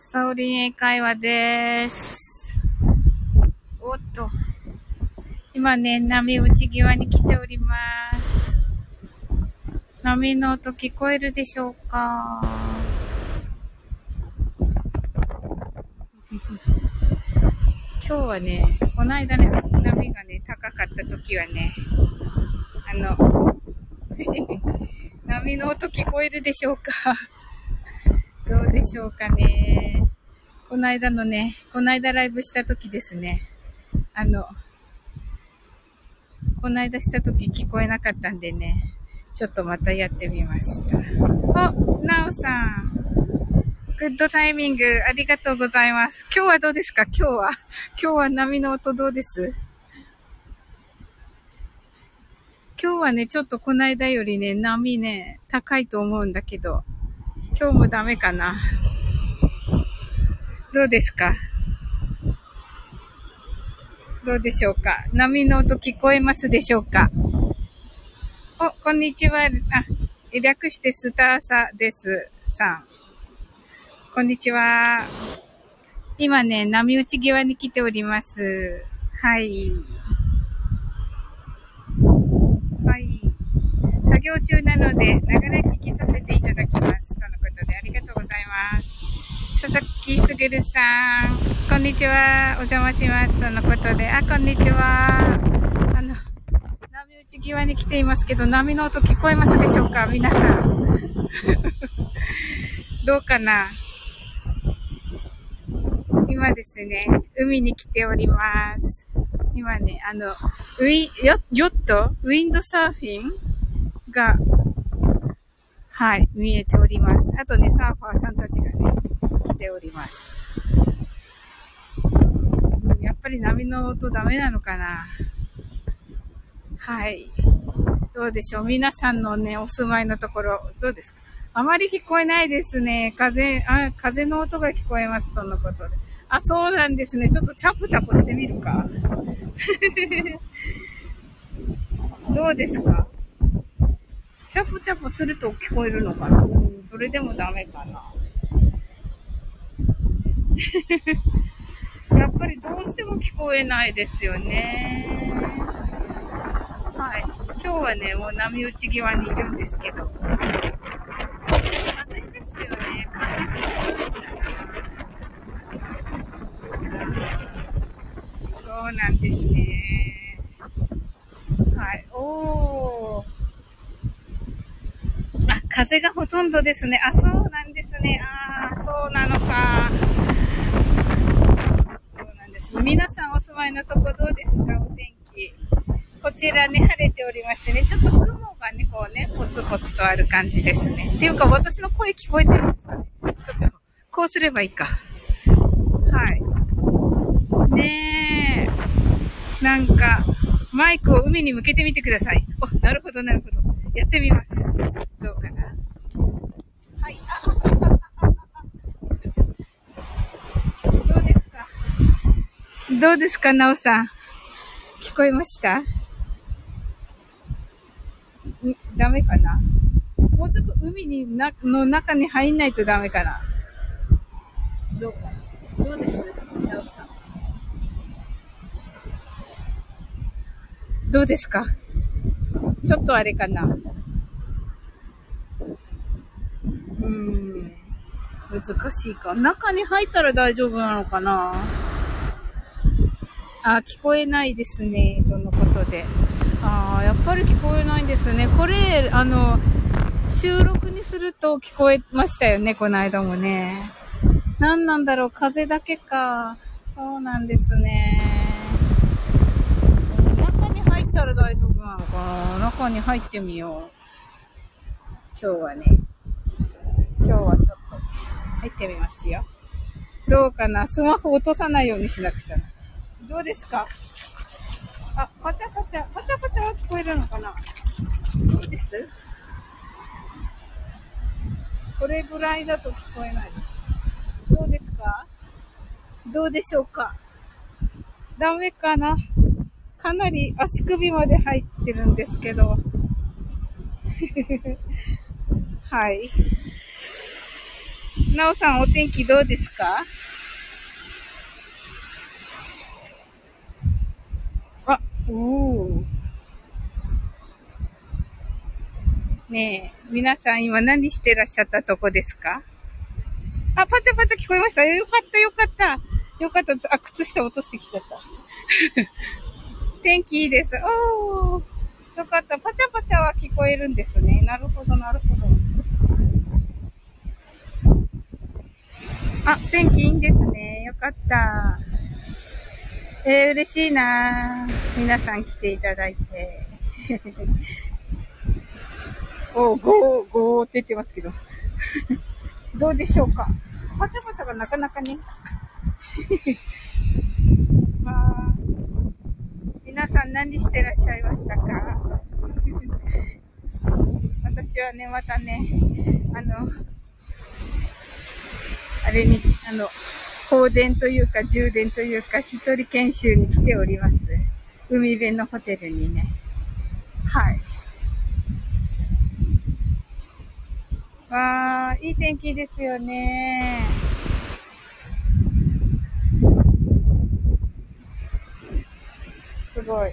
サオリン英会話です。おっと。今ね、波打ち際に来ております。波の音聞こえるでしょうか？今日はね、この間ね、波がね、高かった時はね、あの、波の音聞こえるでしょうか？どうでしょうかね。この間のね、この間ライブした時ですね。あの、この間した時聞こえなかったんでね、ちょっとまたやってみました。お、なおさん。グッドタイミング、ありがとうございます。今日はどうですか？今日は。今日は波の音どうです？今日はね、ちょっとこの間よりね、波ね、高いと思うんだけど、今日もダメかな。どうですか？どうでしょうか？波の音聞こえますでしょうか？お、こんにちは。あ、略してスターサです。さん。こんにちは。今ね、波打ち際に来ております。はい。はい。作業中なので、ながら聞きさせていただきます。で、ありがとうございます。佐々木すぐるさん、こんにちは。お邪魔します。とのことで、あ、こんにちは。あの、波打ち際に来ていますけど、波の音聞こえますでしょうか？皆さん。どうかな？今ですね、海に来ております。今ね、あの、ウィ、ヨット？ウィンドサーフィン？が、はい、見えております。あとね、サーファーさんたちがね、来ております。やっぱり波の音ダメなのかなはい。どうでしょう皆さんのね、お住まいのところ、どうですか？あまり聞こえないですね。風、あ、風の音が聞こえます、とのことで。あ、そうなんですね。ちょっとチャポチャポしてみるか。どうですか？チャポチャポすると聞こえるのかな？それでもダメかな。やっぱりどうしても聞こえないですよね。はい。今日はね、もう波打ち際にいるんですけど。風ですよね。風が強いんだな。そうなんですね。はい。おー。風がほとんどですね。あ、そうなんですね。あー、そうなのか。そうなんです。皆さんお住まいのとこどうですか？お天気。こちらね、晴れておりましてね、ちょっと雲がね、こうね、ポツポツとある感じですね。っていうか、私の声聞こえてるんですかね？ちょっと、こうすればいいか。はい。ねえ。なんか、マイクを海に向けてみてください。お、なるほど、なるほど。やってみます。どうかな？はい。あ、どうですか？どうですか、なおさん？聞こえました？んダメかな？もうちょっと海にな、の中に入んないとダメかな？どうかなどうです？なおさん。どうですか？ちょっとあれかなうん。難しいか。中に入ったら大丈夫なのかなあ、聞こえないですね。とのことで。ああ、やっぱり聞こえないんですね。これ、あの、収録にすると聞こえましたよね、この間もね。何なんだろう、風だけか。そうなんですね。たら大丈夫なのかな中に入ってみよう。今日はね。今日はちょっと入ってみますよ。どうかなスマホ落とさないようにしなくちゃな。どうですか？あ、パチャパチャ、パチャパチャは聞こえるのかな？どうです？これぐらいだと聞こえない。どうですか？どうでしょうか？ダメかな？かなり足首まで入ってるんですけど。はい。なおさん、お天気どうですか？あ、おー。ねえ、皆さん今何してらっしゃったとこですか？あ、パチャパチャ聞こえました。よかった、よかった。よかった。あ、靴下落としてきちゃった。天気いいです。おー。よかった。パチャパチャは聞こえるんですね。なるほど、なるほど。あ、天気いいんですね。よかった。えー、嬉しいな皆さん来ていただいて。おー、ゴー、ゴーって言ってますけど。どうでしょうか。パチャパチャがなかなかね。皆さん何してらっしゃいましたか？私はね、またね、あの、あれに、あの、放電というか充電というか一人研修に来ております。海辺のホテルにね。はい。わー、いい天気ですよね。すごい。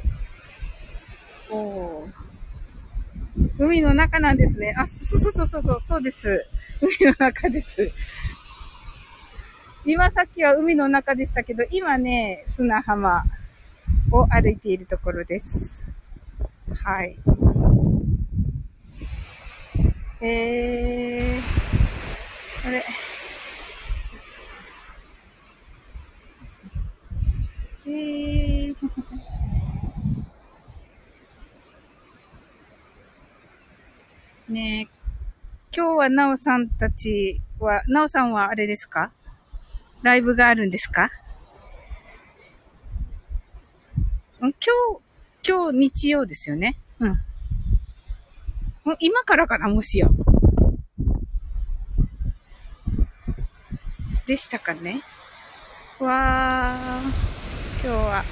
おお海の中なんですね。あ、そうそうそうそう、そうです。海の中です。今さっきは海の中でしたけど、今ね、砂浜を歩いているところです。はい。えー、あれ。えー、ねえ、今日はなおさんたちは、なおさんはあれですか？ライブがあるんですか？今日、今日日曜ですよね。うん。今からかな、もしや。でしたかね？わー、今日は、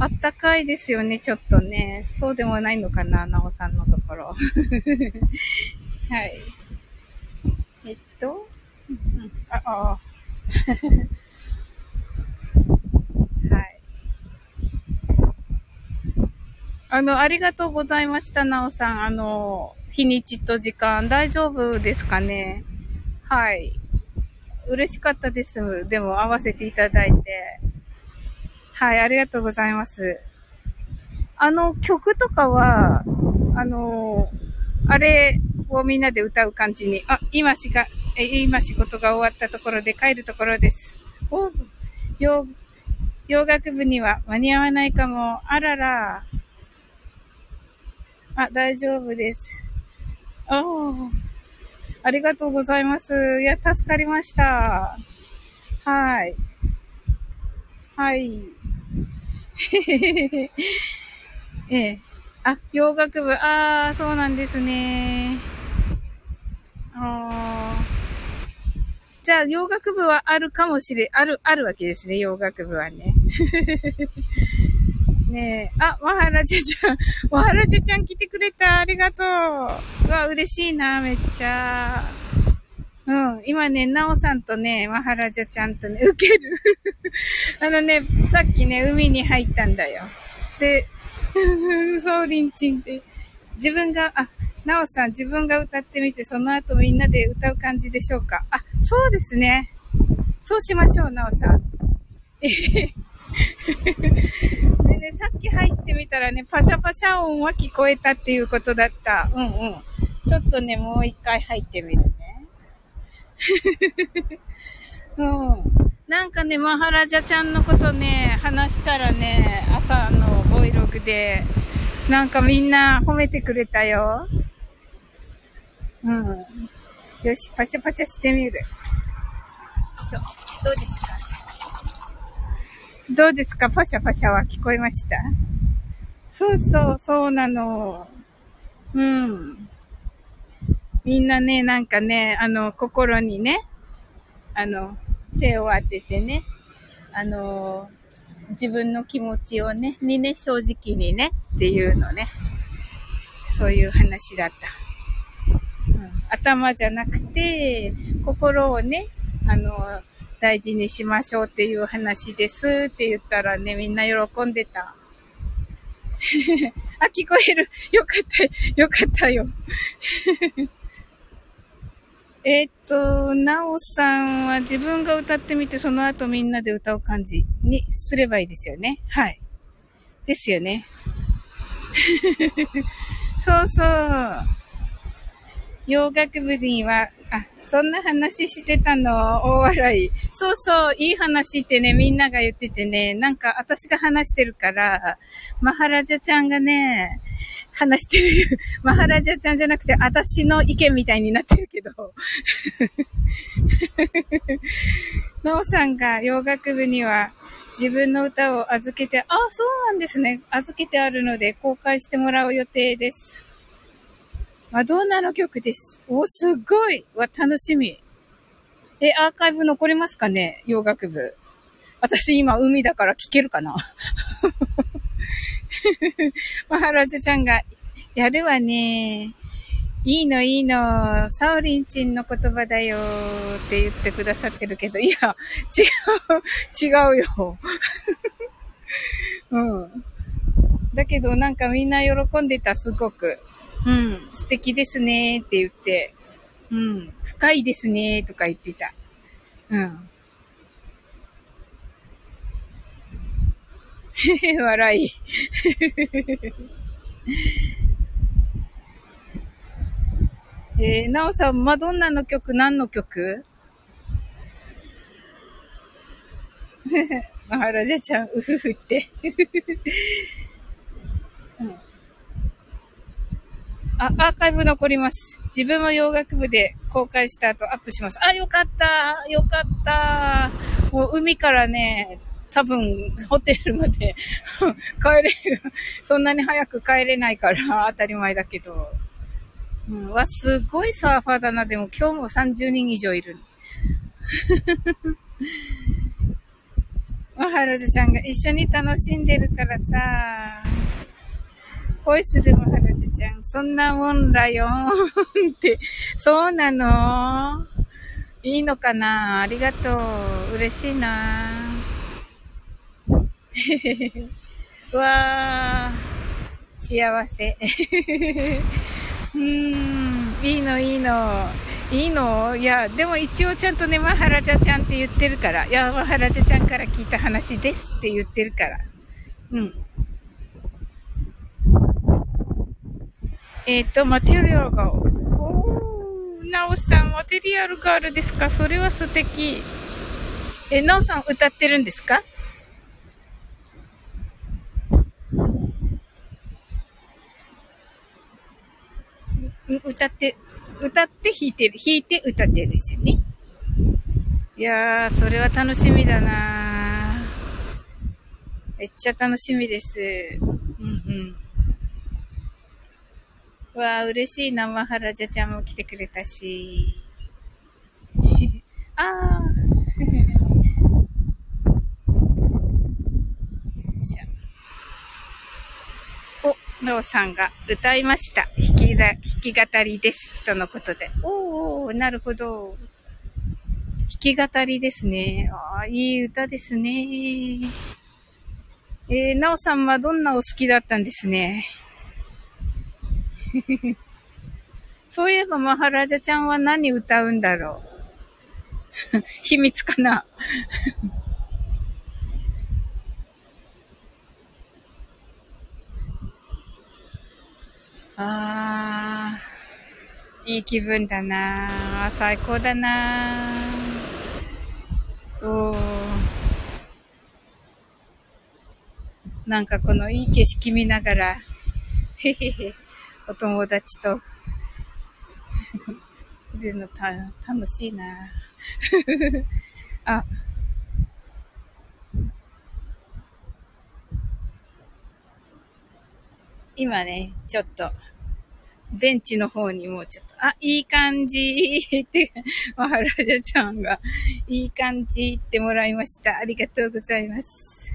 あったかいですよね、ちょっとね。そうでもないのかな、なおさんのところ。はい。えっと、うん、あ、あ、あの、ありがとうございました、なおさん。あの、日にちと時間、大丈夫ですかね？はい。嬉しかったです。でも、合わせていただいて。はい、ありがとうございます。あの、曲とかは、あの、あれをみんなで歌う感じに、あ、今しが、え、今仕事が終わったところで帰るところです。お、洋、洋楽部には間に合わないかも。あらら。あ、大丈夫です。あ。ありがとうございます。いや、助かりました。はい。はい。ええ。あ、洋楽部。ああ、そうなんですね。ああ。じゃあ、洋楽部はあるかもしれ、ある、あるわけですね、洋楽部はね。ねえ。あ、ワハラジャちゃん。ワハラジャちゃん来てくれた。ありがとう。うわ、嬉しいな、めっちゃ。うん。今ね、なおさんとね、ワハラジャちゃんとね、受ける。あのね、さっきね、海に入ったんだよ。で、そう、リンチンって。自分が、あ、なおさん、自分が歌ってみて、その後みんなで歌う感じでしょうか。あ、そうですね。そうしましょう、なおさん。え でね、さっき入ってみたらね、パシャパシャ音は聞こえたっていうことだった。うんうん。ちょっとね、もう一回入ってみるね。うん。なんかね、マハラジャちゃんのことね、話したらね、朝のボイログで、なんかみんな褒めてくれたよ。うん。よし、パチャパチャしてみる。よいしょ。どうですか？どうですか？パシャパシャは聞こえました？そうそう、そうなの。うん。みんなね、なんかね、あの、心にね、あの、手を当ててね、あの、自分の気持ちをね、にね、正直にね、っていうのね、そういう話だった。うん頭じゃなくて、心をね、あの、大事にしましょうっていう話ですって言ったらね、みんな喜んでた。あ、聞こえる。よかった、よかったよ。えっと、なおさんは自分が歌ってみて、その後みんなで歌う感じにすればいいですよね。はい。ですよね。そうそう。洋楽部には、あ、そんな話してたの、大笑い。そうそう、いい話ってね、みんなが言っててね、なんか私が話してるから、マハラジャちゃんがね、話してる。マハラジャちゃんじゃなくて、私の意見みたいになってるけど。ノーさんが洋楽部には自分の歌を預けて、あ、そうなんですね。預けてあるので公開してもらう予定です。マドーナの曲です？お、すごいわ、楽しみ。え、アーカイブ残りますかね？洋楽部。私今海だから聞けるかな？マハラジュちゃんが、やるわね。いいのいいの。サオリンチンの言葉だよって言ってくださってるけど、いや、違う、違うよ。うん。だけどなんかみんな喜んでた、すごく。うん、素敵ですねって言って、うん、深いですねとか言ってた。うん。笑い。えー、なおさん、マドンナの曲何の曲？マハラジャちゃん、うふふって。うんあ、アーカイブ残ります。自分も洋楽部で公開した後アップします。あ、よかったよかったもう海からね、多分、ホテルまで 帰れる。そんなに早く帰れないから当たり前だけど。うん、わ、すごいサーファーだな。でも今日も30人以上いる。マハラジちゃんが一緒に楽しんでるからさ。恋するマハラジちゃん、そんなもんだよ って、そうなのいいのかなありがとう。嬉しいな わー、幸せ。うーん、いいの、いいの。いいの？いや、でも一応ちゃんとね、マハラジャちゃんって言ってるから。いや、マハラジャちゃんから聞いた話ですって言ってるから。うん。えっ、ー、と、マテリアルが、おー、なおさん、マテリアルがあるですか？それは素敵。え、なおさん歌ってるんですか？歌って、歌って弾いてる、弾いて歌ってですよね。いやー、それは楽しみだなめっちゃ楽しみです。うんうん。わあ、嬉しいな。マハラジャちゃんも来てくれたし。ああ。お、ローさんが歌いました。弾きだ、弾き語りです。とのことで。おおなるほど。弾き語りですね。ああ、いい歌ですね。えー、なおさんはどんなお好きだったんですね？そういえばマハラジャちゃんは何歌うんだろう？秘密かな？ああ、いい気分だな。最高だな。おなんかこのいい景色見ながら、へへへ。お友達と。いるのた楽しいな。あ、今ね、ちょっと、ベンチの方にもうちょっと、あ、いい感じって、マハラジャちゃんが、いい感じってもらいました。ありがとうございます。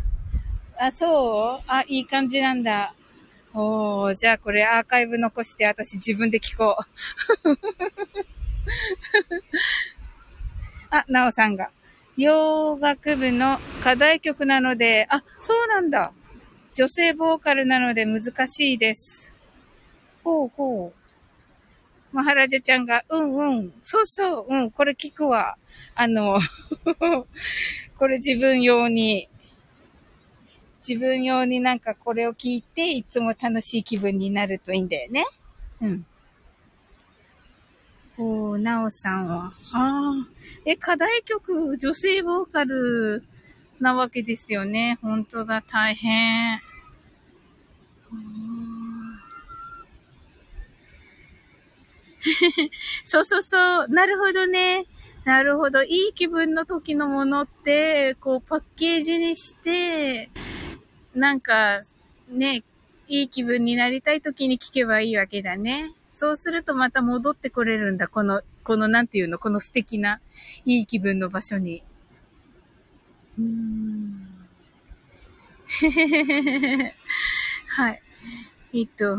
あ、そう？あ、いい感じなんだ。おー、じゃあこれアーカイブ残して私自分で聞こう。あ、なおさんが。洋楽部の課題曲なので、あ、そうなんだ。女性ボーカルなので難しいです。ほうほう。マハラジャちゃんが、うんうん、そうそう、うん、これ聞くわ。あの、これ自分用に、自分用になんかこれを聞いて、いつも楽しい気分になるといいんだよね。うん。おー、なおさんは。ああ。え、課題曲、女性ボーカルなわけですよね。本当だ、大変。そうそうそう。なるほどね。なるほど。いい気分の時のものって、こう、パッケージにして、なんか、ね、いい気分になりたい時に聞けばいいわけだね。そうするとまた戻ってこれるんだ。この、このなんていうの、この素敵な、いい気分の場所に。うーん。はい。えっと。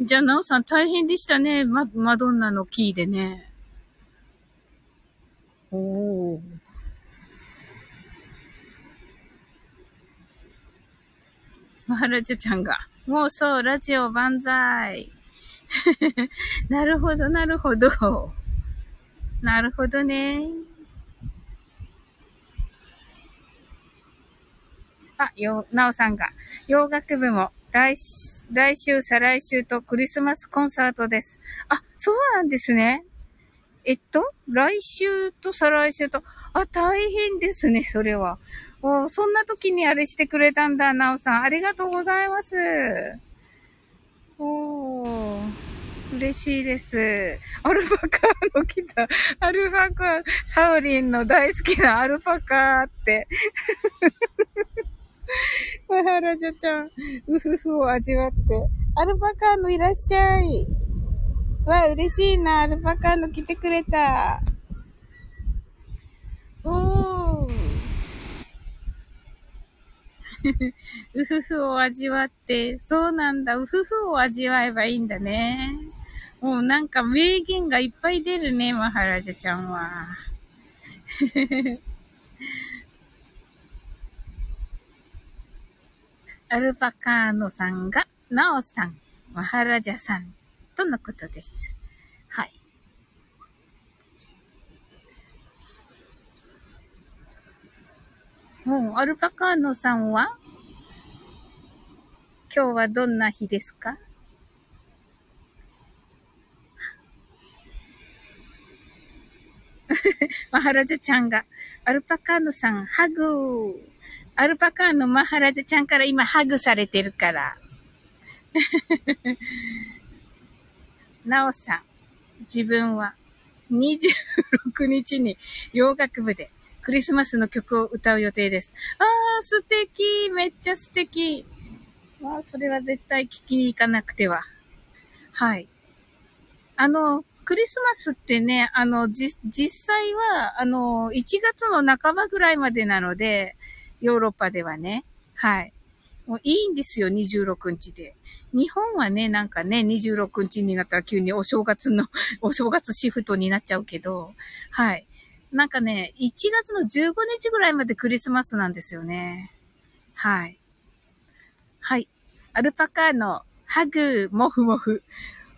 じゃあ、なおさん大変でしたね。ママドンナのキーでね。おー。マハラジャちゃんが。もうそう、ラジオ万歳。なるほど、なるほど。なるほどね。あ、よ、なおさんが、洋楽部も来、来週、再来週とクリスマスコンサートです。あ、そうなんですね。えっと、来週と再来週と、あ、大変ですね、それは。おそんな時にあれしてくれたんだ、なおさん。ありがとうございます。おー。嬉しいです。アルパカーの来た。アルパカー、サウリンの大好きなアルパカーって。マハラジャちゃん、ウフフを味わって。アルパカーのいらっしゃい。わ、嬉しいな。アルパカーの来てくれた。おー。うふふを味わって、そうなんだ、うふふを味わえばいいんだね。もうなんか名言がいっぱい出るね、マハラジャちゃんは。アルパカーノさんが、ナオさん、マハラジャさん、とのことです。はい。もう、アルパカーノさんは今日はどんな日ですか？マハラジャちゃんが、アルパカーノさん、ハグアルパカーノマハラジャちゃんから今ハグされてるから。なおさん、自分は26日に洋楽部でクリスマスの曲を歌う予定です。あー、素敵めっちゃ素敵まあ、それは絶対聞きに行かなくては。はい。あの、クリスマスってね、あの、じ、実際は、あの、1月の半ばぐらいまでなので、ヨーロッパではね。はい。もういいんですよ、26日で。日本はね、なんかね、26日になったら急にお正月の、お正月シフトになっちゃうけど、はい。なんかね、1月の15日ぐらいまでクリスマスなんですよね。はい。はい。アルパカのハグ、モフモフ。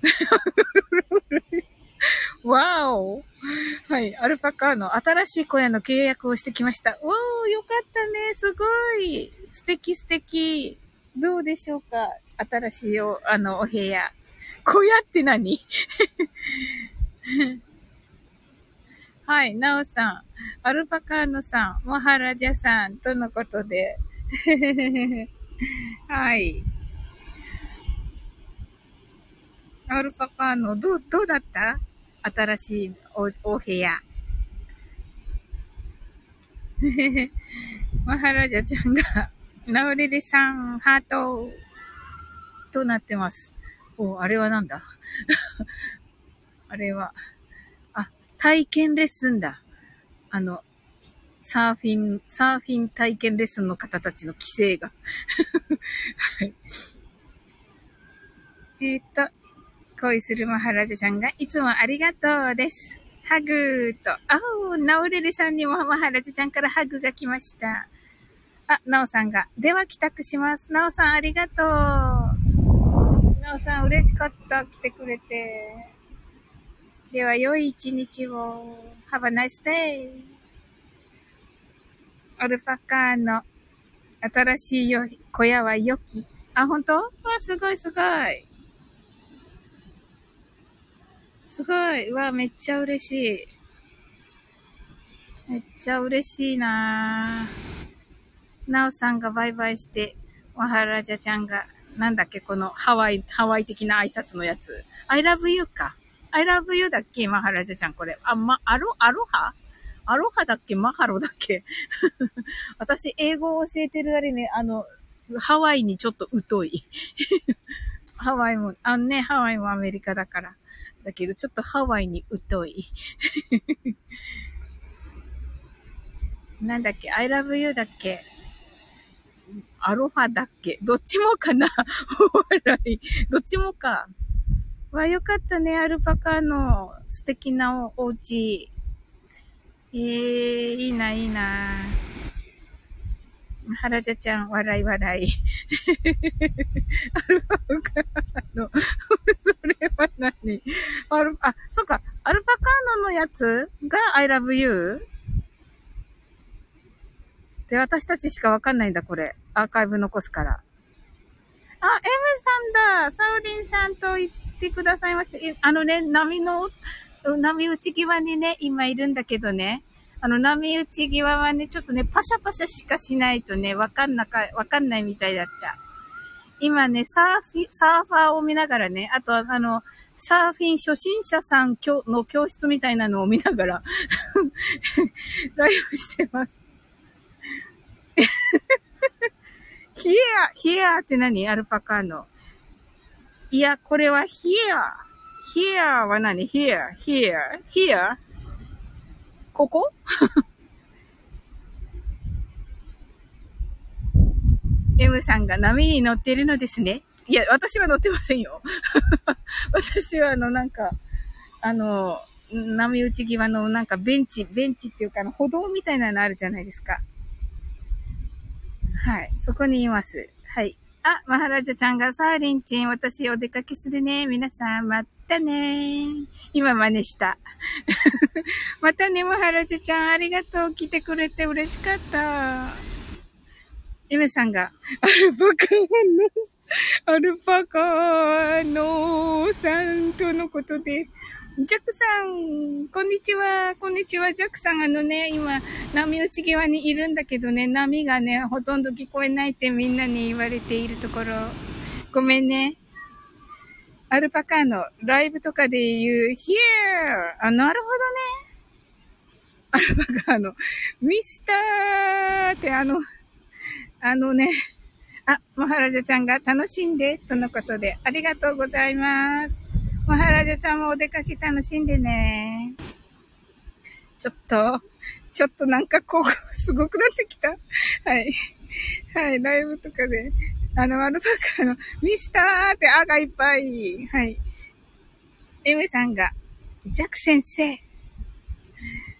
わおはい。アルパカの新しい小屋の契約をしてきました。おー、よかったね。すごい。素敵素敵。どうでしょうか？新しいお、あの、お部屋。小屋って何？はい。なおさん、アルパカーノさん、モハラジャさん、とのことで。はい。アルパカーノ、どう、どうだった？新しいお、お部屋。マハラジャちゃんが、ナウレレさん、ハート、となってます。お、あれはなんだ？あれは、あ、体験レッスンだ。あの、サーフィン、サーフィン体験レッスンの方たちの規制が。はい。えっ、と、恋するマハラジャちゃんが、いつもありがとうです。ハグと、あお、ナオレレさんにもマハラジャちゃんからハグが来ました。あ、ナオさんが、では帰宅します。ナオさんありがとう。ナオさん嬉しかった。来てくれて。では、良い一日を。Have a nice day. アルパカーの新しい小屋は良き。あ、本当？わ、すごいすごい。すごい。うわ、めっちゃ嬉しい。めっちゃ嬉しいなぁなおさんがバイバイして、マハラジャちゃんが、なんだっけ、このハワイ、ハワイ的な挨拶のやつ。I love you か。I love you だっけマハラジャちゃん、これ。あ、ま、アロ、アロハ？アロハだっけマハロだっけ？私、英語を教えてるあれね、あの、ハワイにちょっと疎い。ハワイも、あのね、ハワイもアメリカだから。だけど、ちょっとハワイに疎い。なんだっけ ?I love you だっけ？アロハだっけ？どっちもかな？お笑い。どっちもか。わ、よかったね。アルパカの素敵なお家。ええー、いいな、いいな。はらじゃちゃん、笑い笑い。アルパカーノ。それは何？アル、あ、そっか。アルパカーノのやつが I love you? で、私たちしかわかんないんだ、これ。アーカイブ残すから。あ、M さんだサウリンさんと言ってくださいまして。あのね、波の、波打ち際にね、今いるんだけどね。あの、波打ち際はね、ちょっとね、パシャパシャしかしないとね、わかんなか、わかんないみたいだった。今ね、サーフィ、サーファーを見ながらね、あと、あの、サーフィン初心者さんの教室みたいなのを見ながら ライブしてます。ヒエア、ヒエアって何？アルパカの。いや、これはヒエア。ヒエアは何？ヒエア、ヒエア、ヒエア？ここ ?M さんが波に乗ってるのですね。いや、私は乗ってませんよ。私はあの、なんか、あの、波打ち際のなんかベンチ、ベンチっていうか、歩道みたいなのあるじゃないですか。はい。そこにいます。はい。あ、マハラジャちゃんが、サーリンチン、私お出かけするね。皆さん、またね今真似した。またね、マハラジャちゃん、ありがとう。来てくれて嬉しかった。エメさんが、アルパカの、アルパカのさんとのことで、ジャックさん、こんにちは。こんにちは。ジャックさん、あのね、今、波打ち際にいるんだけどね、波がね、ほとんど聞こえないってみんなに言われているところ。ごめんね。アルパカのライブとかで言う、here! あ、なるほどね。アルパカの、ミスターってあの、あのね、あ、モハラジャちゃんが楽しんで、とのことで、ありがとうございます。マハラジャちゃんもお出かけ楽しんでね。ちょっと、ちょっとなんかこう、すごくなってきた。はい。はい、ライブとかで、あの、アルパカーの、ミスターってあがいっぱい。はい。エムさんが、ジャク先生。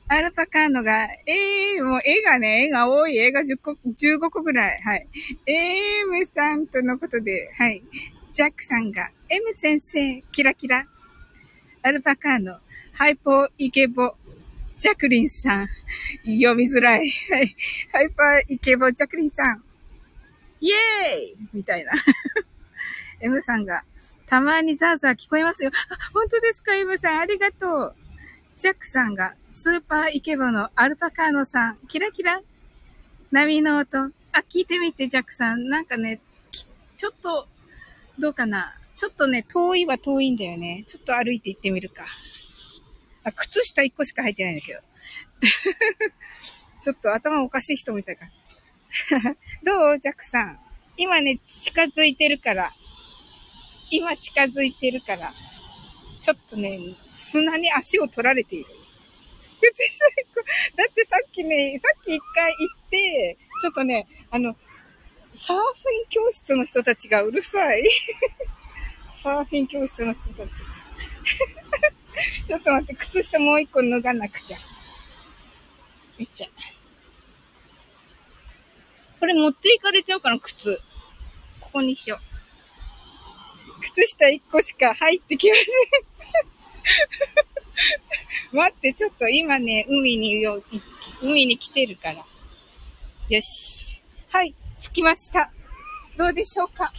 アルパカーノが、ええー、もう絵がね、絵が多い。絵が10個、15個ぐらい。はい。エムさんとのことで、はい。ジャックさんが、M 先生、キラキラ。アルパカーノ、ハイポーイケボ、ジャクリンさん。読みづらい。はい。ハイパーイケボ、ジャクリンさん。イェーイみたいな。M さんが、たまにザーザー聞こえますよ。あ、本当ですか ?M さん、ありがとう。ジャックさんが、スーパーイケボのアルパカーノさん、キラキラ。波の音。あ、聞いてみて、ジャックさん。なんかね、ちょっと、どうかな？ちょっとね、遠いは遠いんだよね。ちょっと歩いて行ってみるか。あ、靴下1個しか履いてないんだけど。ちょっと頭おかしい人みたいか。どう？ジャクさん。今ね、近づいてるから。今近づいてるから。ちょっとね、砂に足を取られている。別にだってさっきね、さっき一回行って、ちょっとね、あの、サーフィン教室の人たちがうるさい。サーフィン教室の人たち。ちょっと待って、靴下もう一個脱がなくちゃ。よいしょ。これ持っていかれちゃうかな、靴。ここにしよう。靴下一個しか入ってきません。待って、ちょっと今ね、海によ、海に来てるから。よし。はい、着きました。どうでしょうか？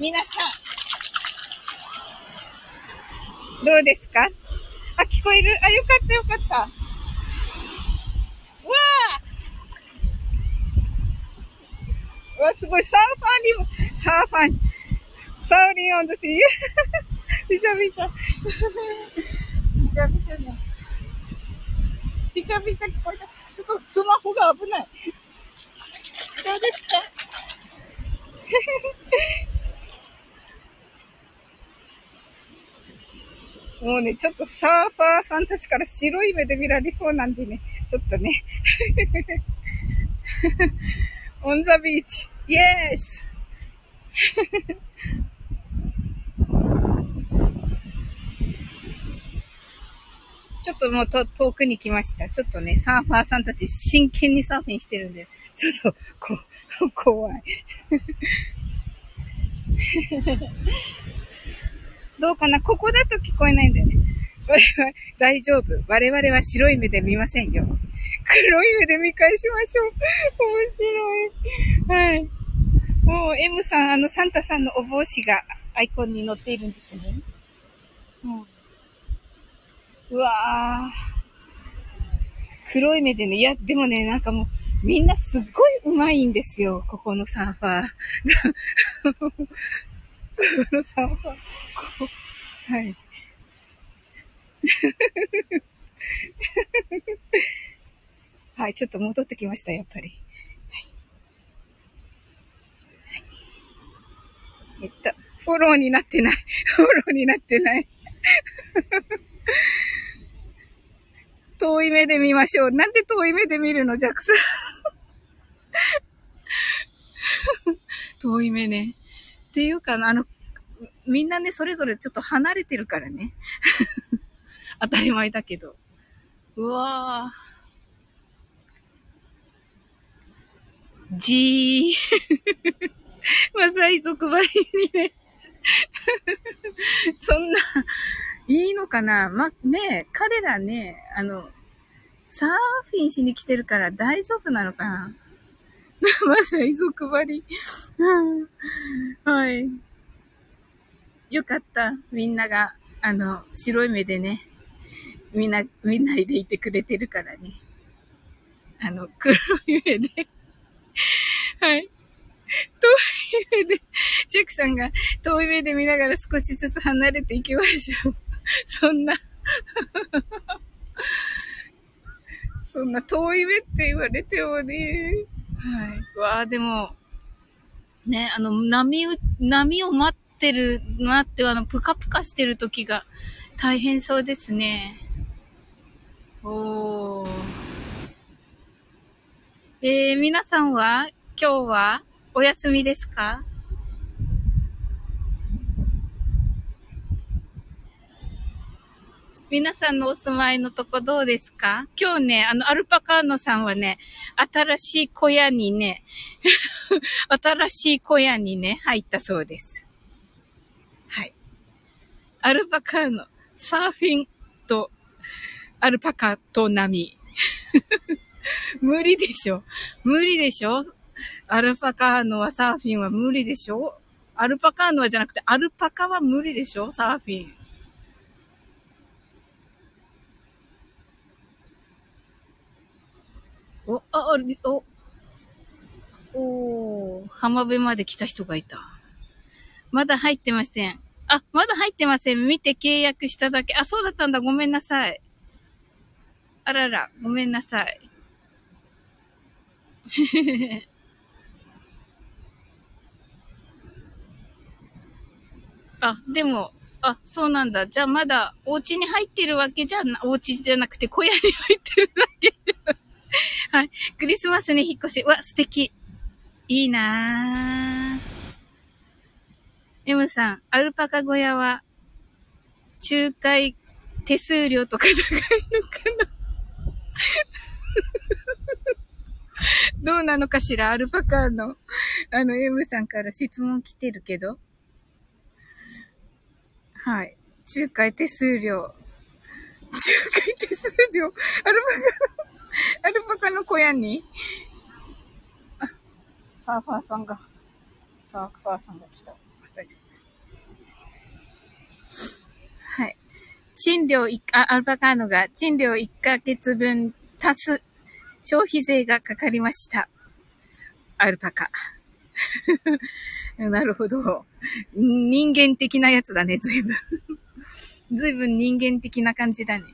皆さん。どうですか？あ、聞こえる？あ、よかったよかった。わあわ、すごい。サーファーにも、サーファーに、サーリンオンドシー。びちゃびちゃ。びちゃびちゃね。びちゃびちゃ聞こえた。ちょっとスマホが危ない。どうですか？もうね、ちょっとサーファーさんたちから白い目で見られそうなんでね、ちょっとね。On the beach. Yes! ちょっともうと遠くに来ました。ちょっとね、サーファーさんたち真剣にサーフィンしてるんで、ちょっと、こ、怖い。どうかな？ここだと聞こえないんだよね。我々、大丈夫。我々は白い目で見ませんよ。黒い目で見返しましょう。面白い。はい。もう、M さん、あの、サンタさんのお帽子がアイコンに載っているんですね。うん。うわぁ。黒い目でね、いや、でもね、なんかもう、みんなすっごい上手いんですよ。ここのサーファー。黒さんは、はい。はい、ちょっと戻ってきました、やっぱり。はい。い、えっと、フォローになってない。フォローになってない。遠い目で見ましょう。なんで遠い目で見るの、ジャックさん？遠い目ね。っていうか、あの、みんなね、それぞれちょっと離れてるからね。当たり前だけど。うわぁ。じー。まず愛族張りにね。そんな、いいのかなま、ね彼らね、あの、サーフィンしに来てるから大丈夫なのかな まず愛族張り。はい。よかった。みんなが、あの、白い目でね、みんな、見ないでいてくれてるからね。あの、黒い目で はい。遠い目で、ジェクさんが遠い目で見ながら少しずつ離れていきましょう。そんな そんな遠い目って言われてもね。はい。わあ、でも、ね、あの、波、波を待ってる、待って、あの、ぷかぷかしてる時が大変そうですね。おー。えー、皆さんは今日はお休みですか？皆さんのお住まいのとこどうですか？今日ね、あの、アルパカーノさんはね、新しい小屋にね、新しい小屋にね、入ったそうです。はい。アルパカーノ、サーフィン、アルパカと波。無理でしょ無理でしょアルパカーノはサーフィンは無理でしょアルパカーノはじゃなくて、アルパカは無理でしょサーフィン。お、あ、お、お浜辺まで来た人がいた。まだ入ってません。あ、まだ入ってません。見て契約しただけ。あ、そうだったんだ。ごめんなさい。あらら、ごめんなさい。あ、でも、あ、そうなんだ。じゃあまだお家に入ってるわけじゃな、お家じゃなくて小屋に入ってるだけ はい。クリスマスに引っ越し。わ、素敵。いいなぁ。M さん、アルパカ小屋は、仲介手数料とか高いのかな？どうなのかしら？アルパカの、あの、M さんから質問来てるけど。はい。仲介手数料。仲介手数料？アルパカの、アルパカの小屋に？あ、サーファーさんが、サーファーさんが来た。はい。賃料1、あ、アルパカーノが賃料1ヶ月分足す消費税がかかりました。アルパカ。なるほど。人間的なやつだね、ずいぶん。ずいぶん人間的な感じだね。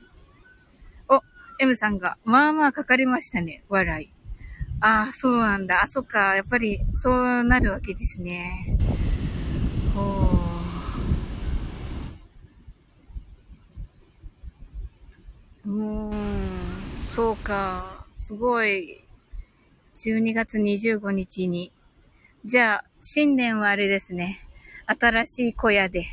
お、M さんが、まあまあかかりましたね、笑い。ああ、そうなんだ。あ、そっか。やっぱり、そうなるわけですね。ほう。うーん、そうか。すごい。12月25日に。じゃあ、新年はあれですね。新しい小屋で。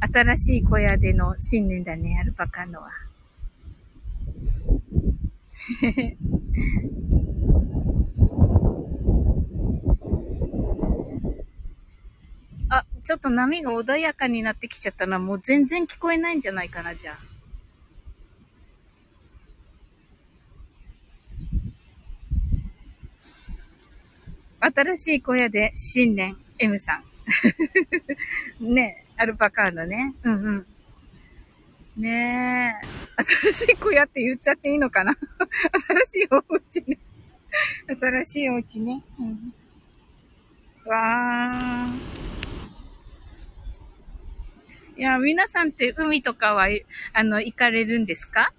新しい小屋での新年だね、アルパカのは。あ、ちょっと波が穏やかになってきちゃったな。もう全然聞こえないんじゃないかな、じゃあ。新しい小屋で新年、M さん。ねアルパカーのね。うんうん。ねえ。新しい小屋って言っちゃっていいのかな？新しいお家ね。新しいお家ね。うん。わー。いや、皆さんって海とかは、あの、行かれるんですか？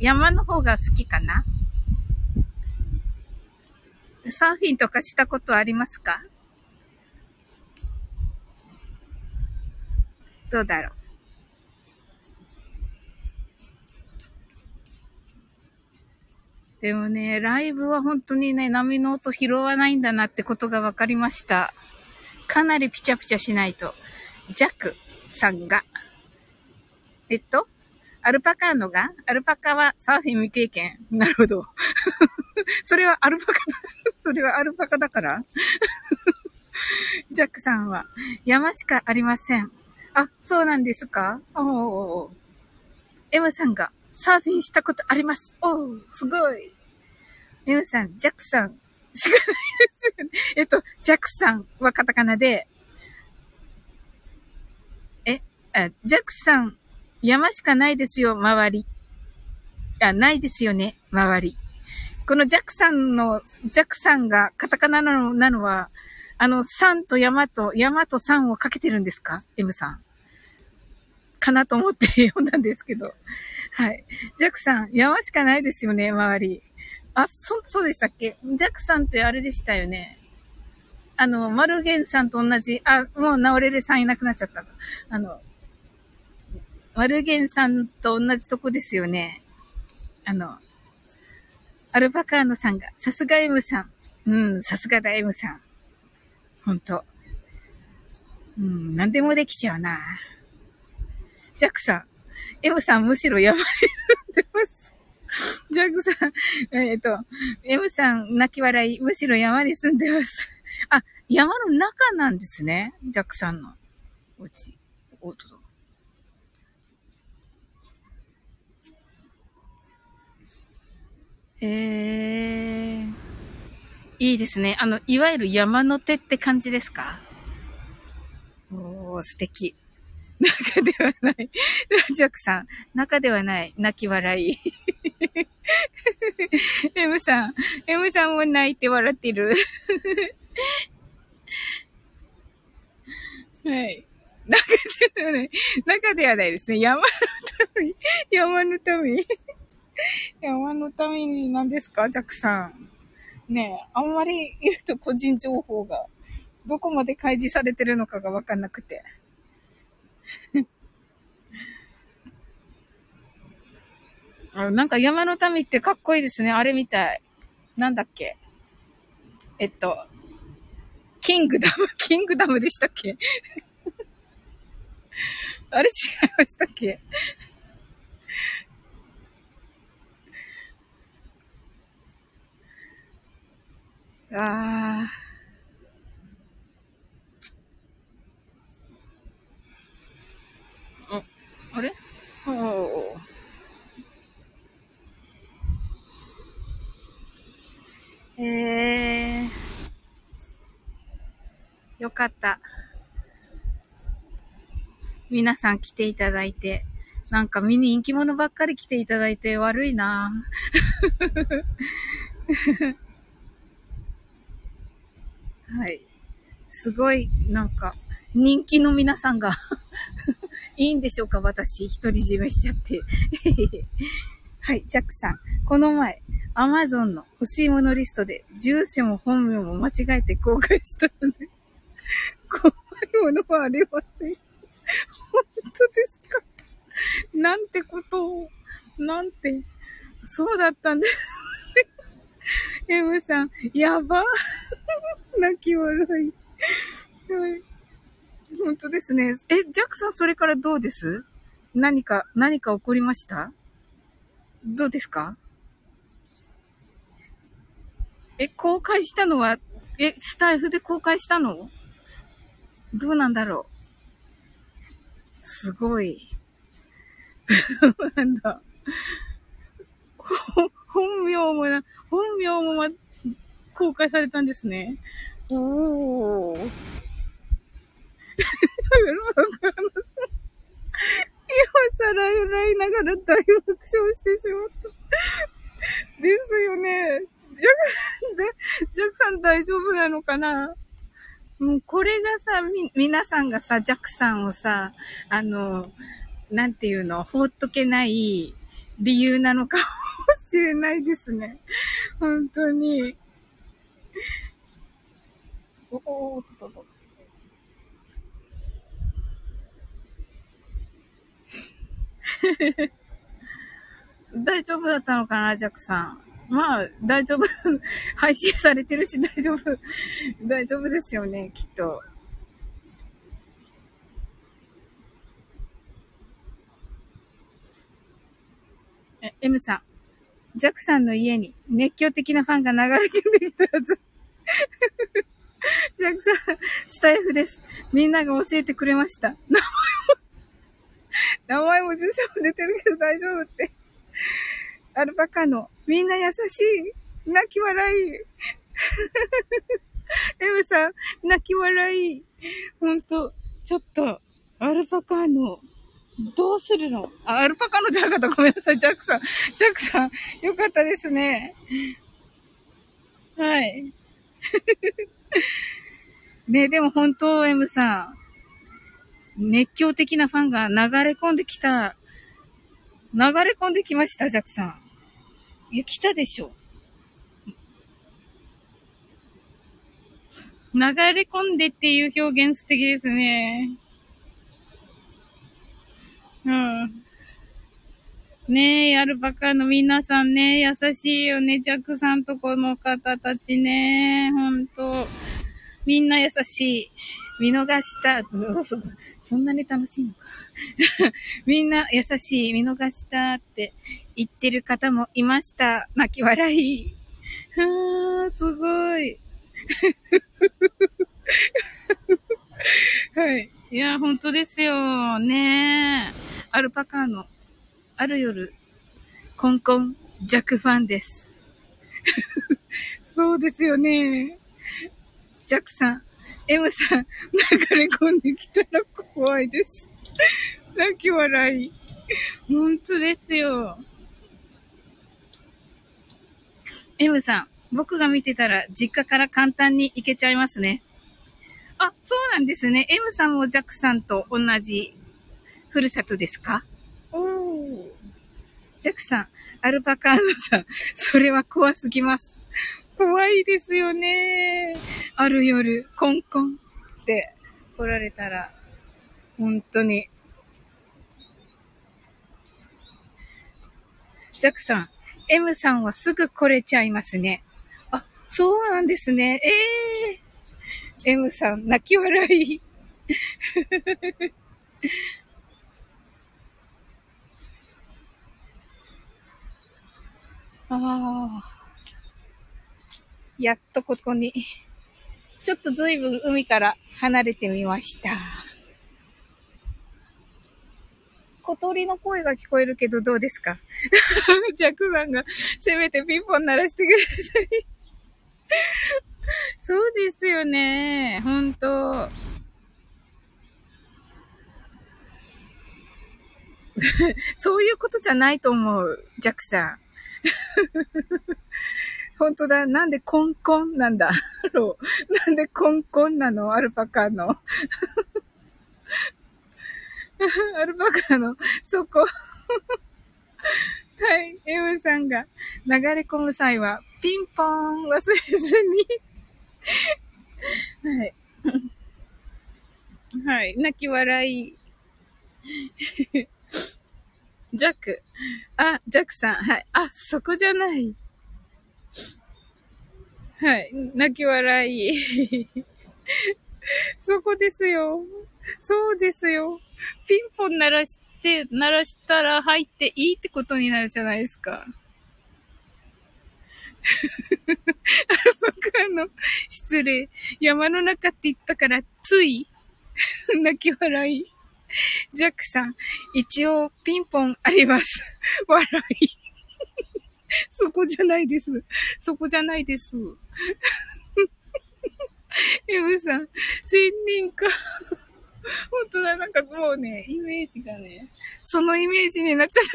山の方が好きかな？サーフィンとかしたことありますか？どうだろう？でもね、ライブは本当にね、波の音拾わないんだなってことが分かりました。かなりピチャピチャしないと。ジャックさんが。えっと、アルパカーノがアルパカはサーフィン未経験。なるほど。それはアルパカだ。それはアルパカだから ジャックさんは山しかありません。あ、そうなんですか？おお。M さんが、サーフィンしたことあります。おお、すごい。M さん、ジャックさん、しかないですよね。えっと、ジャックさんはカタカナで、え、あジャックさん、山しかないですよ、周り。あ、ないですよね、周り。このジャックさんの、ジャックさんがカタカナなのなのは、あの、山と山と、山と山をかけてるんですか ?M さん。かなと思って 読んだんですけど。はい。ジャックさん、山しかないですよね、周り。あ、そ、そうでしたっけ？ジャックさんってあれでしたよね。あの、マルゲンさんと同じ、あ、もうナオレレさんいなくなっちゃった。あの、マルゲンさんと同じとこですよね。あの、アルパカーノさんが、さすが M さん。うん、さすがだ M さん。ほんと。うん、何でもできちゃうな。ジャックさん。M さんむしろ山に住んでます。ジャックさん、えっ、ー、と、M さん泣き笑い、むしろ山に住んでます。あ、山の中なんですね。ジャックさんのお家。おとと。えー。いいですね。あの、いわゆる山の手って感じですか？おー、素敵。中ではない。ジャックさん、中ではない。泣き笑い。M さん、M さんも泣いて笑ってる。はい。中ではない。中ではないですね。山の民。山の民。山の民に何ですか？ジャックさん。ねえあんまり言うと個人情報がどこまで開示されてるのかがわかんなくて。あなんか山の民ってかっこいいですね。あれみたい。なんだっけ？えっと、キングダム、キングダムでしたっけ？あれ違いましたっけ？ああ。あ、れ？おお。えー。よかった。皆さん来ていただいて。なんかミニ人気者ばっかり来ていただいて悪いなはい。すごい、なんか、人気の皆さんが いいんでしょうか？私、独り占めしちゃって はい、ジャックさん。この前、アマゾンの欲しいものリストで、住所も本名も間違えて公開したので、怖いものはありません。本当ですか？なんてことを、なんて、そうだったんです。M さん、やば。泣き笑い。はい。本当ですね。え、ジャックさん、それからどうです？何か、何か起こりました？どうですか？え、公開したのは、え、スタイフで公開したの？どうなんだろうすごい。なんだ。本名もな、本名もま、公開されたんですね。おー。今更笑いながら大爆笑してしまった。ですよね。ジャクさんで、ジャクさん大丈夫なのかな？もうこれがさ、み、皆さんがさ、ジャクさんをさ、あの、なんていうの、放っとけない理由なのかもしれないですね。本当に。おおっとっと。大丈夫だったのかな、ジャックさん。まあ、大丈夫。配信されてるし大丈夫。大丈夫ですよね、きっと。え、M さん。ジャクさんの家に熱狂的なファンが流れ込んできたはず。ジャクさん、スタイフです。みんなが教えてくれました。名前も、名前も住所も出てるけど大丈夫って。アルパカの、みんな優しい。泣き笑い。エムさん、泣き笑い。ほんと、ちょっと、アルパカの、どうするの？あ、アルパカのじゃなかった。ごめんなさい、ジャックさん。ジャックさん、よかったですね。はい。ねでも本当、M さん、熱狂的なファンが流れ込んできた、流れ込んできました、ジャックさん。いや、来たでしょ。流れ込んでっていう表現素敵ですね。うん。ねえ、アルパカの皆さんね、優しいよね。ジャックさんとこの方たちね。ほんと。みんな優しい。見逃した。そ そんなに楽しいのか。みんな優しい。見逃したって言ってる方もいました。泣き笑い。はー、すごい。はい。いや、本当ですよ。ねアルパカの、ある夜、コンコン、ジャックファンです。そうですよね。ジャックさん、M さん、流れ込んできたら怖いです。泣き笑い。本当ですよ。M さん、僕が見てたら実家から簡単に行けちゃいますね。あ、そうなんですね。M さんもジャックさんと同じふるさとですか？おー。ジャックさん、アルパカーノさん、それは怖すぎます。怖いですよね。ある夜、コンコンって来られたら、本当に。ジャックさん、M さんはすぐ来れちゃいますね。あ、そうなんですね。ええ M さん、泣き笑い。ああ。やっとここに。ちょっとずいぶん海から離れてみました。小鳥の声が聞こえるけどどうですか？ジャックさんがせめてピンポン鳴らしてくださいそうですよね。ほんと。そういうことじゃないと思う、ジャックさん。本当だ。なんでコンコンなんだろう。なんでコンコンなの？アルパカの。アルパカの、そこ。はい。M さんが流れ込む際は、ピンポーン忘れずにはい。はい。泣き笑い。ジャック。あ、ジャックさん。はい。あ、そこじゃない。はい。泣き笑い。そこですよ。そうですよ。ピンポン鳴らして、鳴らしたら入っていいってことになるじゃないですか。アルパカの失礼。山の中って言ったから、つい泣き笑い。ジャックさん、一応ピンポンあります。笑い。そこじゃないです。そこじゃないです。エムさん、仙人か。本当だ、なんかもうね、イメージがね、そのイメージになっちゃった。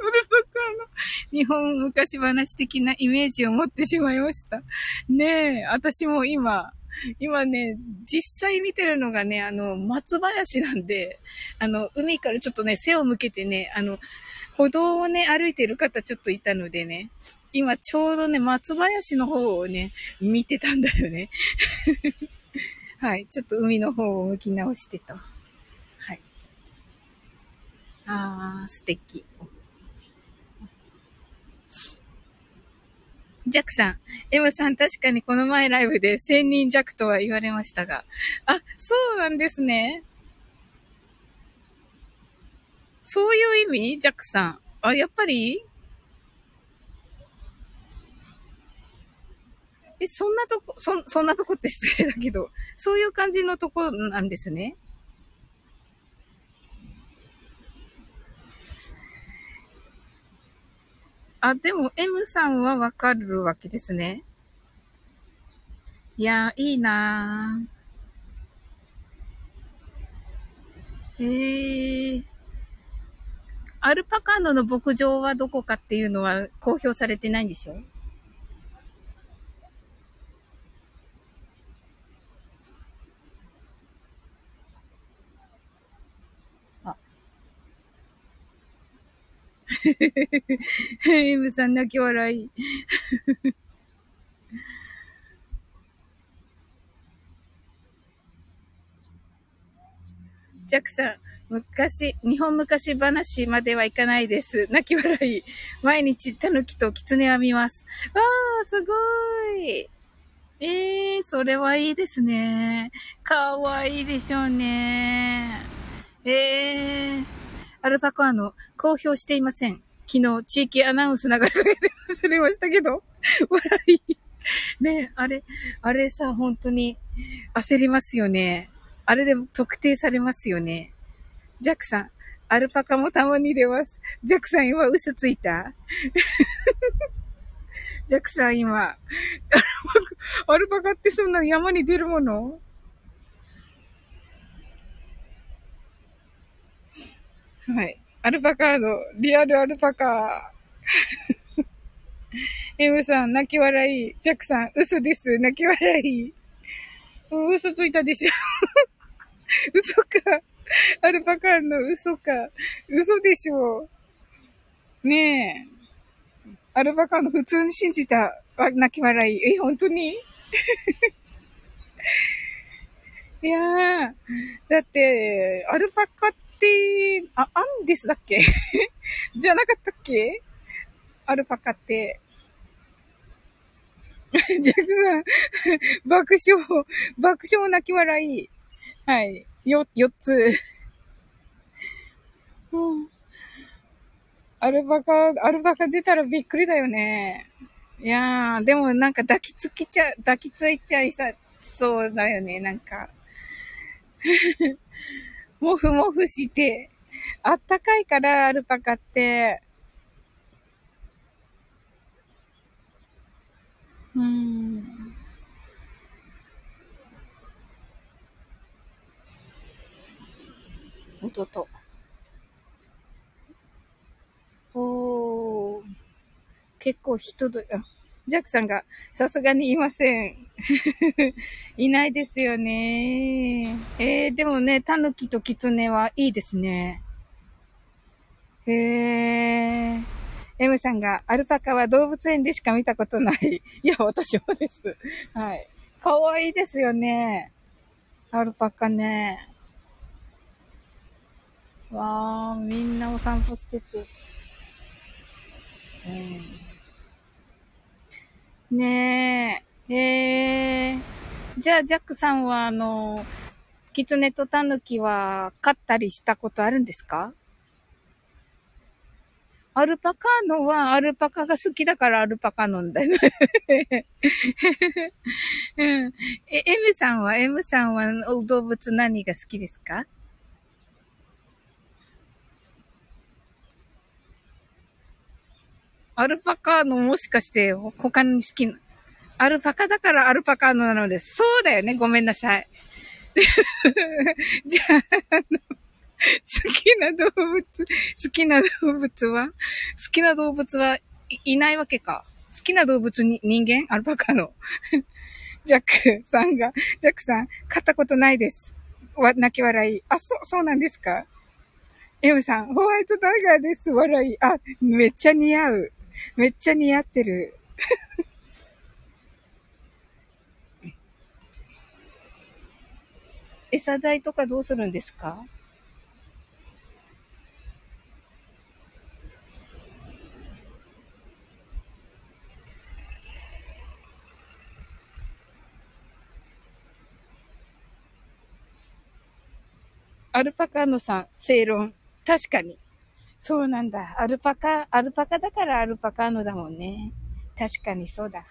ブルブカの日本昔話的なイメージを持ってしまいました。ねえ、私も今、今ね、実際見てるのがね、あの、松林なんで、あの、海からちょっとね、背を向けてね、あの、歩道をね、歩いてる方ちょっといたのでね、今ちょうどね、松林の方をね、見てたんだよね。はい。ちょっと海の方を向き直してた。はい。あー、素敵。ジャックさん。M さん、確かにこの前ライブで1000人弱とは言われましたが。あ、そうなんですね。そういう意味？ジャックさん。あ、やっぱり？え、そんなとこ、そ、そんなとこって失礼だけど、そういう感じのとこなんですね。あ、でも M さんはわかるわけですね。いやー、いいなー。えー。アルパカーノの牧場はどこかっていうのは公表されてないんでしょ？エムさん泣き笑い。ジャックさん、昔、日本昔話まではいかないです。泣き笑い。毎日、タヌキとキツネは見ます。わー、すごい。えー、それはいいですね。かわいいでしょうね。えー。アルファコアの公表していません。昨日、地域アナウンス流れかけて忘れましたけど、笑い。ねあれ、あれさ、本当に焦りますよね。あれでも特定されますよね。ジャックさん、アルパカもたまに出ます。ジャックさん今嘘ついた？ジャックさん今、アルパカってそんな山に出るもの？はい。アルパカード、リアルアルパカー。M さん、泣き笑い。ジャックさん、嘘です。泣き笑い。嘘ついたでしょ。嘘か。アルパカーの嘘か。嘘でしょ。ねえ。アルパカーの普通に信じた泣き笑い。え、本当に？いやー、だって、アルパカって、あ、アンデスだっけ？じゃなかったっけ？アルパカって。ジャクさん、爆笑、爆笑泣き笑い。はい。よ、四つ。うん。アルバカ、アルバカ出たらびっくりだよね。いやー、でもなんか抱きつきちゃ、抱きついちゃいさ、そうだよね、なんか。もふもふして、あったかいから、アルパカって。うーん。弟。おー。結構人ど、あ、ジャックさんが、さすがにいません。いないですよね。えー、でもね、タヌキとキツネはいいですね。へえ。M さんが、アルパカは動物園でしか見たことない。いや、私もです。はい。かわいいですよね。アルパカね。わー、みんなお散歩してて。うん。ねえ。へえ。じゃあ、ジャックさんは、あの、キツネとタヌキは飼ったりしたことあるんですか？アルパカーノはアルパカが好きだからアルパカ飲んだよねうん。え、M さんは ?M さんは動物何が好きですか？アルパカーノもしかして他に好きな、アルパカだからアルパカーノなのです。そうだよね。ごめんなさい。じゃあ、あの、好きな動物、好きな動物は好きな動物はいないわけか。好きな動物に人間？アルパカの。ジャックさんが、ジャックさん、買ったことないです。わ、泣き笑い。あ、そう、そうなんですか？エムさん、ホワイトタイガーです。笑い。あ、めっちゃ似合う。めっちゃ似合ってる。餌代とかどうするんですか？アルパカのさん、正論。確かに。そうなんだ。アルパカ、アルパカだからアルパカのだもんね。確かにそうだ。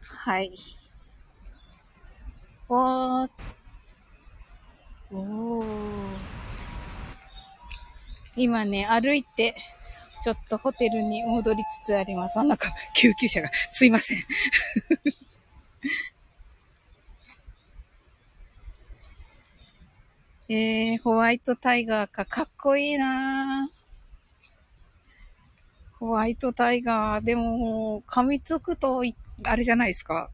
はい。おー。おー。今ね、歩いて、ちょっとホテルに戻りつつあります。あ、なんか、救急車が。すいません。えー、ホワイトタイガーか。かっこいいなホワイトタイガー。でも、噛みつくと、あれじゃないですか。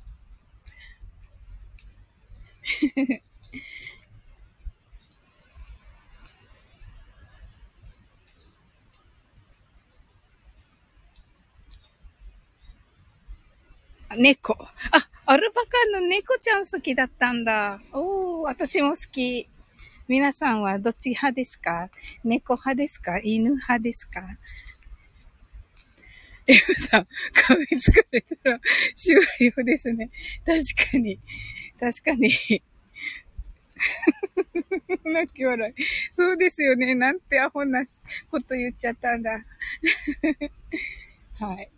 猫。あ、アルパカの猫ちゃん好きだったんだ。おー、私も好き。皆さんはどっち派ですか？猫派ですか？犬派ですか？エムさん、噛みつかれたら終了ですね。確かに。確かに。泣き笑い。そうですよね。なんてアホなこと言っちゃったんだ。はい。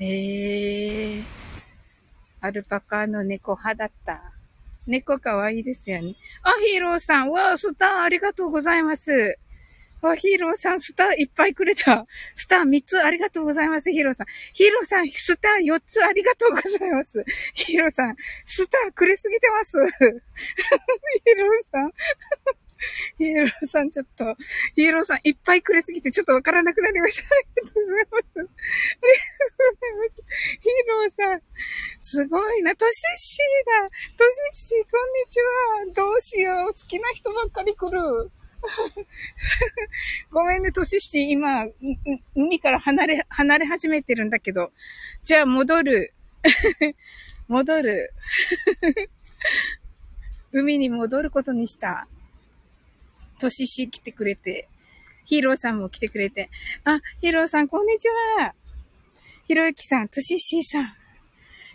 ええー、アルパカの猫派だった。猫かわいいですよね。あ、ヒーローさん。わあ、スターありがとうございます。わ、ヒーローさん、スターいっぱいくれた。スター3つありがとうございます、ヒーローさん。ヒーローさん、スター4つありがとうございます。ヒーローさん、スターくれすぎてます。ヒーローさん。ヒーローさんちょっと、ヒーローさんいっぱいくれすぎてちょっとわからなくなりました。ありがとうございます。ありがとうございます。ヒーローさん、すごいな。トシッシーだ。トシッシー、こんにちは。どうしよう。好きな人ばっかり来る。ごめんね、トシッシー、今、海から離れ、離れ始めてるんだけど。じゃあ、戻る。戻る。海に戻ることにした。トシシ来てくれて。ヒーローさんも来てくれて。あ、ヒーローさん、こんにちは。ひろゆきさん、トシシさん。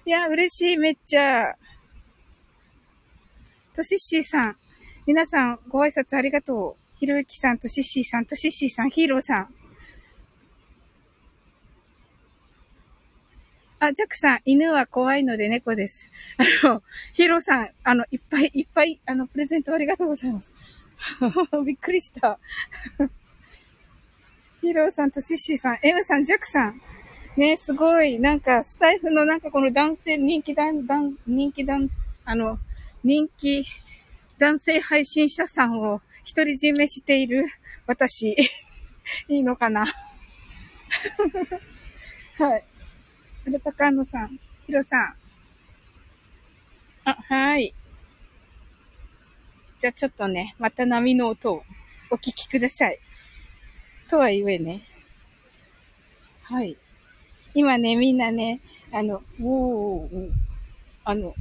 いや、嬉しい、めっちゃ。トシシさん、皆さん、ご挨拶ありがとう。ひろゆきさんとシシさんとシシさん、ヒーローさん。あ、ジャックさん、犬は怖いので猫です。あの、ヒーローさん、あの、いっぱいいっぱい、あの、プレゼントありがとうございます。びっくりした。ヒローさんとシッシーさん、M さん、ジャックさん。ね、すごい、なんか、スタイフのなんかこの男性、人気男、男、人気男、あの、人気男性配信者さんを独り占めしている私、いいのかな？はい。アルパカーノさん、ヒロさん。あ、はい。じゃあちょっとね、また波の音をお聞きください。とはいえね。はい。今ね、みんなね、あの、おー、あの、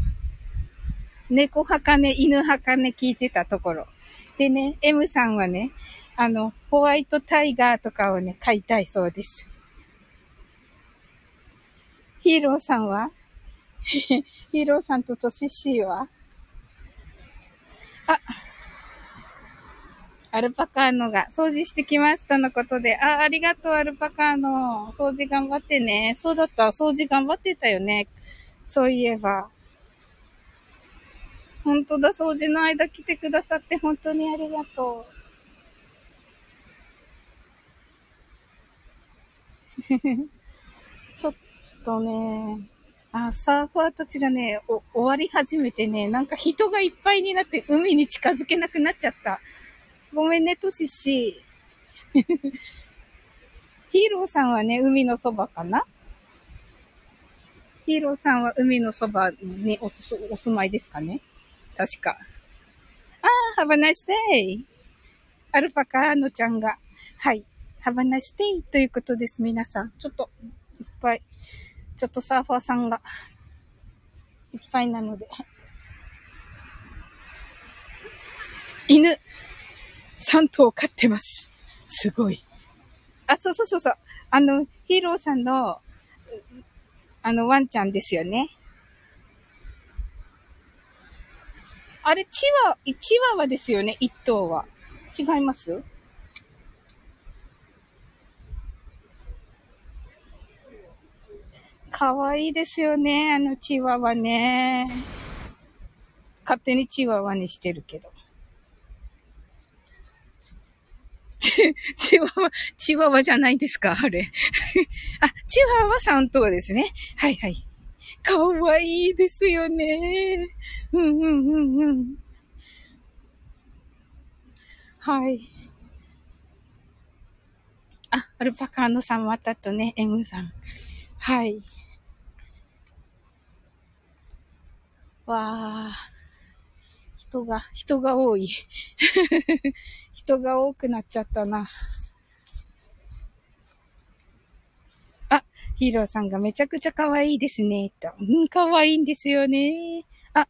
猫派かね、犬派かね、聞いてたところ。でね、M さんはね、あの、ホワイトタイガーとかをね、飼いたいそうです。ヒーローさんは？ヒーローさんとトシシーは？あ、アルパカーノが掃除してきますとのことで、あ、ありがとう、アルパカーノ。掃除頑張ってね。そうだった、掃除頑張ってたよね。そういえば。本当だ、掃除の間来てくださって本当にありがとう。ちょっとね、あ、サーファーたちがね、お、終わり始めてね、なんか人がいっぱいになって海に近づけなくなっちゃった。ごめんね、トシシ。ヒーローさんはね、海のそばかな？ヒーローさんは海のそばにおす、お住まいですかね？確か。ああ、have a nice day! アルパカーノちゃんが。はい。have a nice day! ということです、皆さん。ちょっと、いっぱい。ちょっとサーファーさんがいっぱいなので。犬、3頭飼ってます。すごい。あ、そうそうそうそう。あの、ヒーローさんの、あの、ワンちゃんですよね。あれ、チワ、チワワですよね、一頭は。違います？かわいいですよね、あのチワワね。勝手にチワワにしてるけど。チワワ、チワワじゃないですか、あれ。あ、チワワ3頭ですね。はいはい。かわいいですよね。うんうんうんうん。はい。あ、アルパカーノさんまたとね、M さん。はい。わあ。人が、人が多い。人が多くなっちゃったな。あ、ヒーローさんがめちゃくちゃ可愛いですね、と。うん、可愛いんですよね。あ、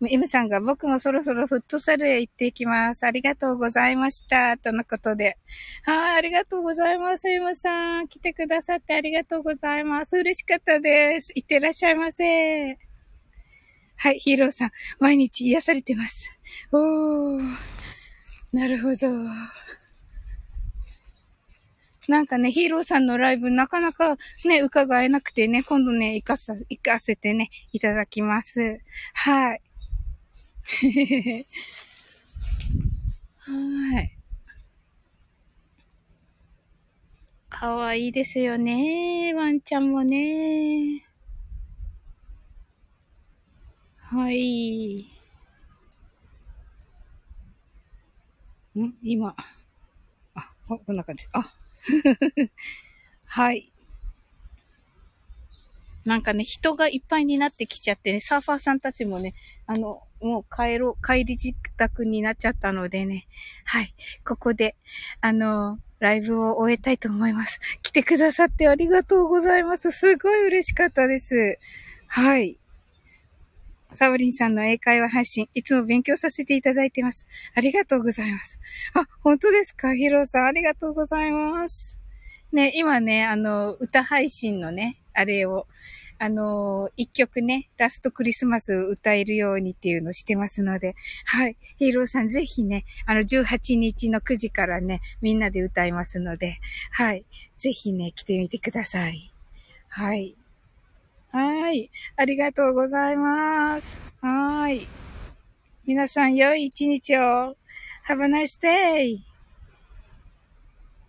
M さんが僕もそろそろフットサルへ行ってきます。ありがとうございました。とのことで。はい、ありがとうございます。M さん。来てくださってありがとうございます。嬉しかったです。いってらっしゃいませ。はい、ヒーローさん。毎日癒されてます。おー。なるほど。なんかね、ヒーローさんのライブなかなかね、伺えなくてね、今度ね、行かさ、行かせてね、いただきます。はい。はい。かわいいですよね。ワンちゃんもね。はい。ん？今。あ、こんな感じ。あ。はい。なんかね、人がいっぱいになってきちゃってね、サーファーさんたちもね、あの、もう帰ろう、帰り自宅になっちゃったのでね。はい。ここで、あの、ライブを終えたいと思います。来てくださってありがとうございます。すごい嬉しかったです。はい。サブリンさんの英会話配信、いつも勉強させていただいてます。ありがとうございます。あ、本当ですか？ヒロさん、ありがとうございます。ね、今ね、あの、歌配信のね、あれを、あの、一曲ね、ラストクリスマス歌えるようにっていうのしてますので、はい。ヒーローさんぜひね、あの、18日の9時からね、みんなで歌いますので、はい。ぜひね、来てみてください。はい。はい。ありがとうございます。はい。皆さん、良い一日を。Have a nice day!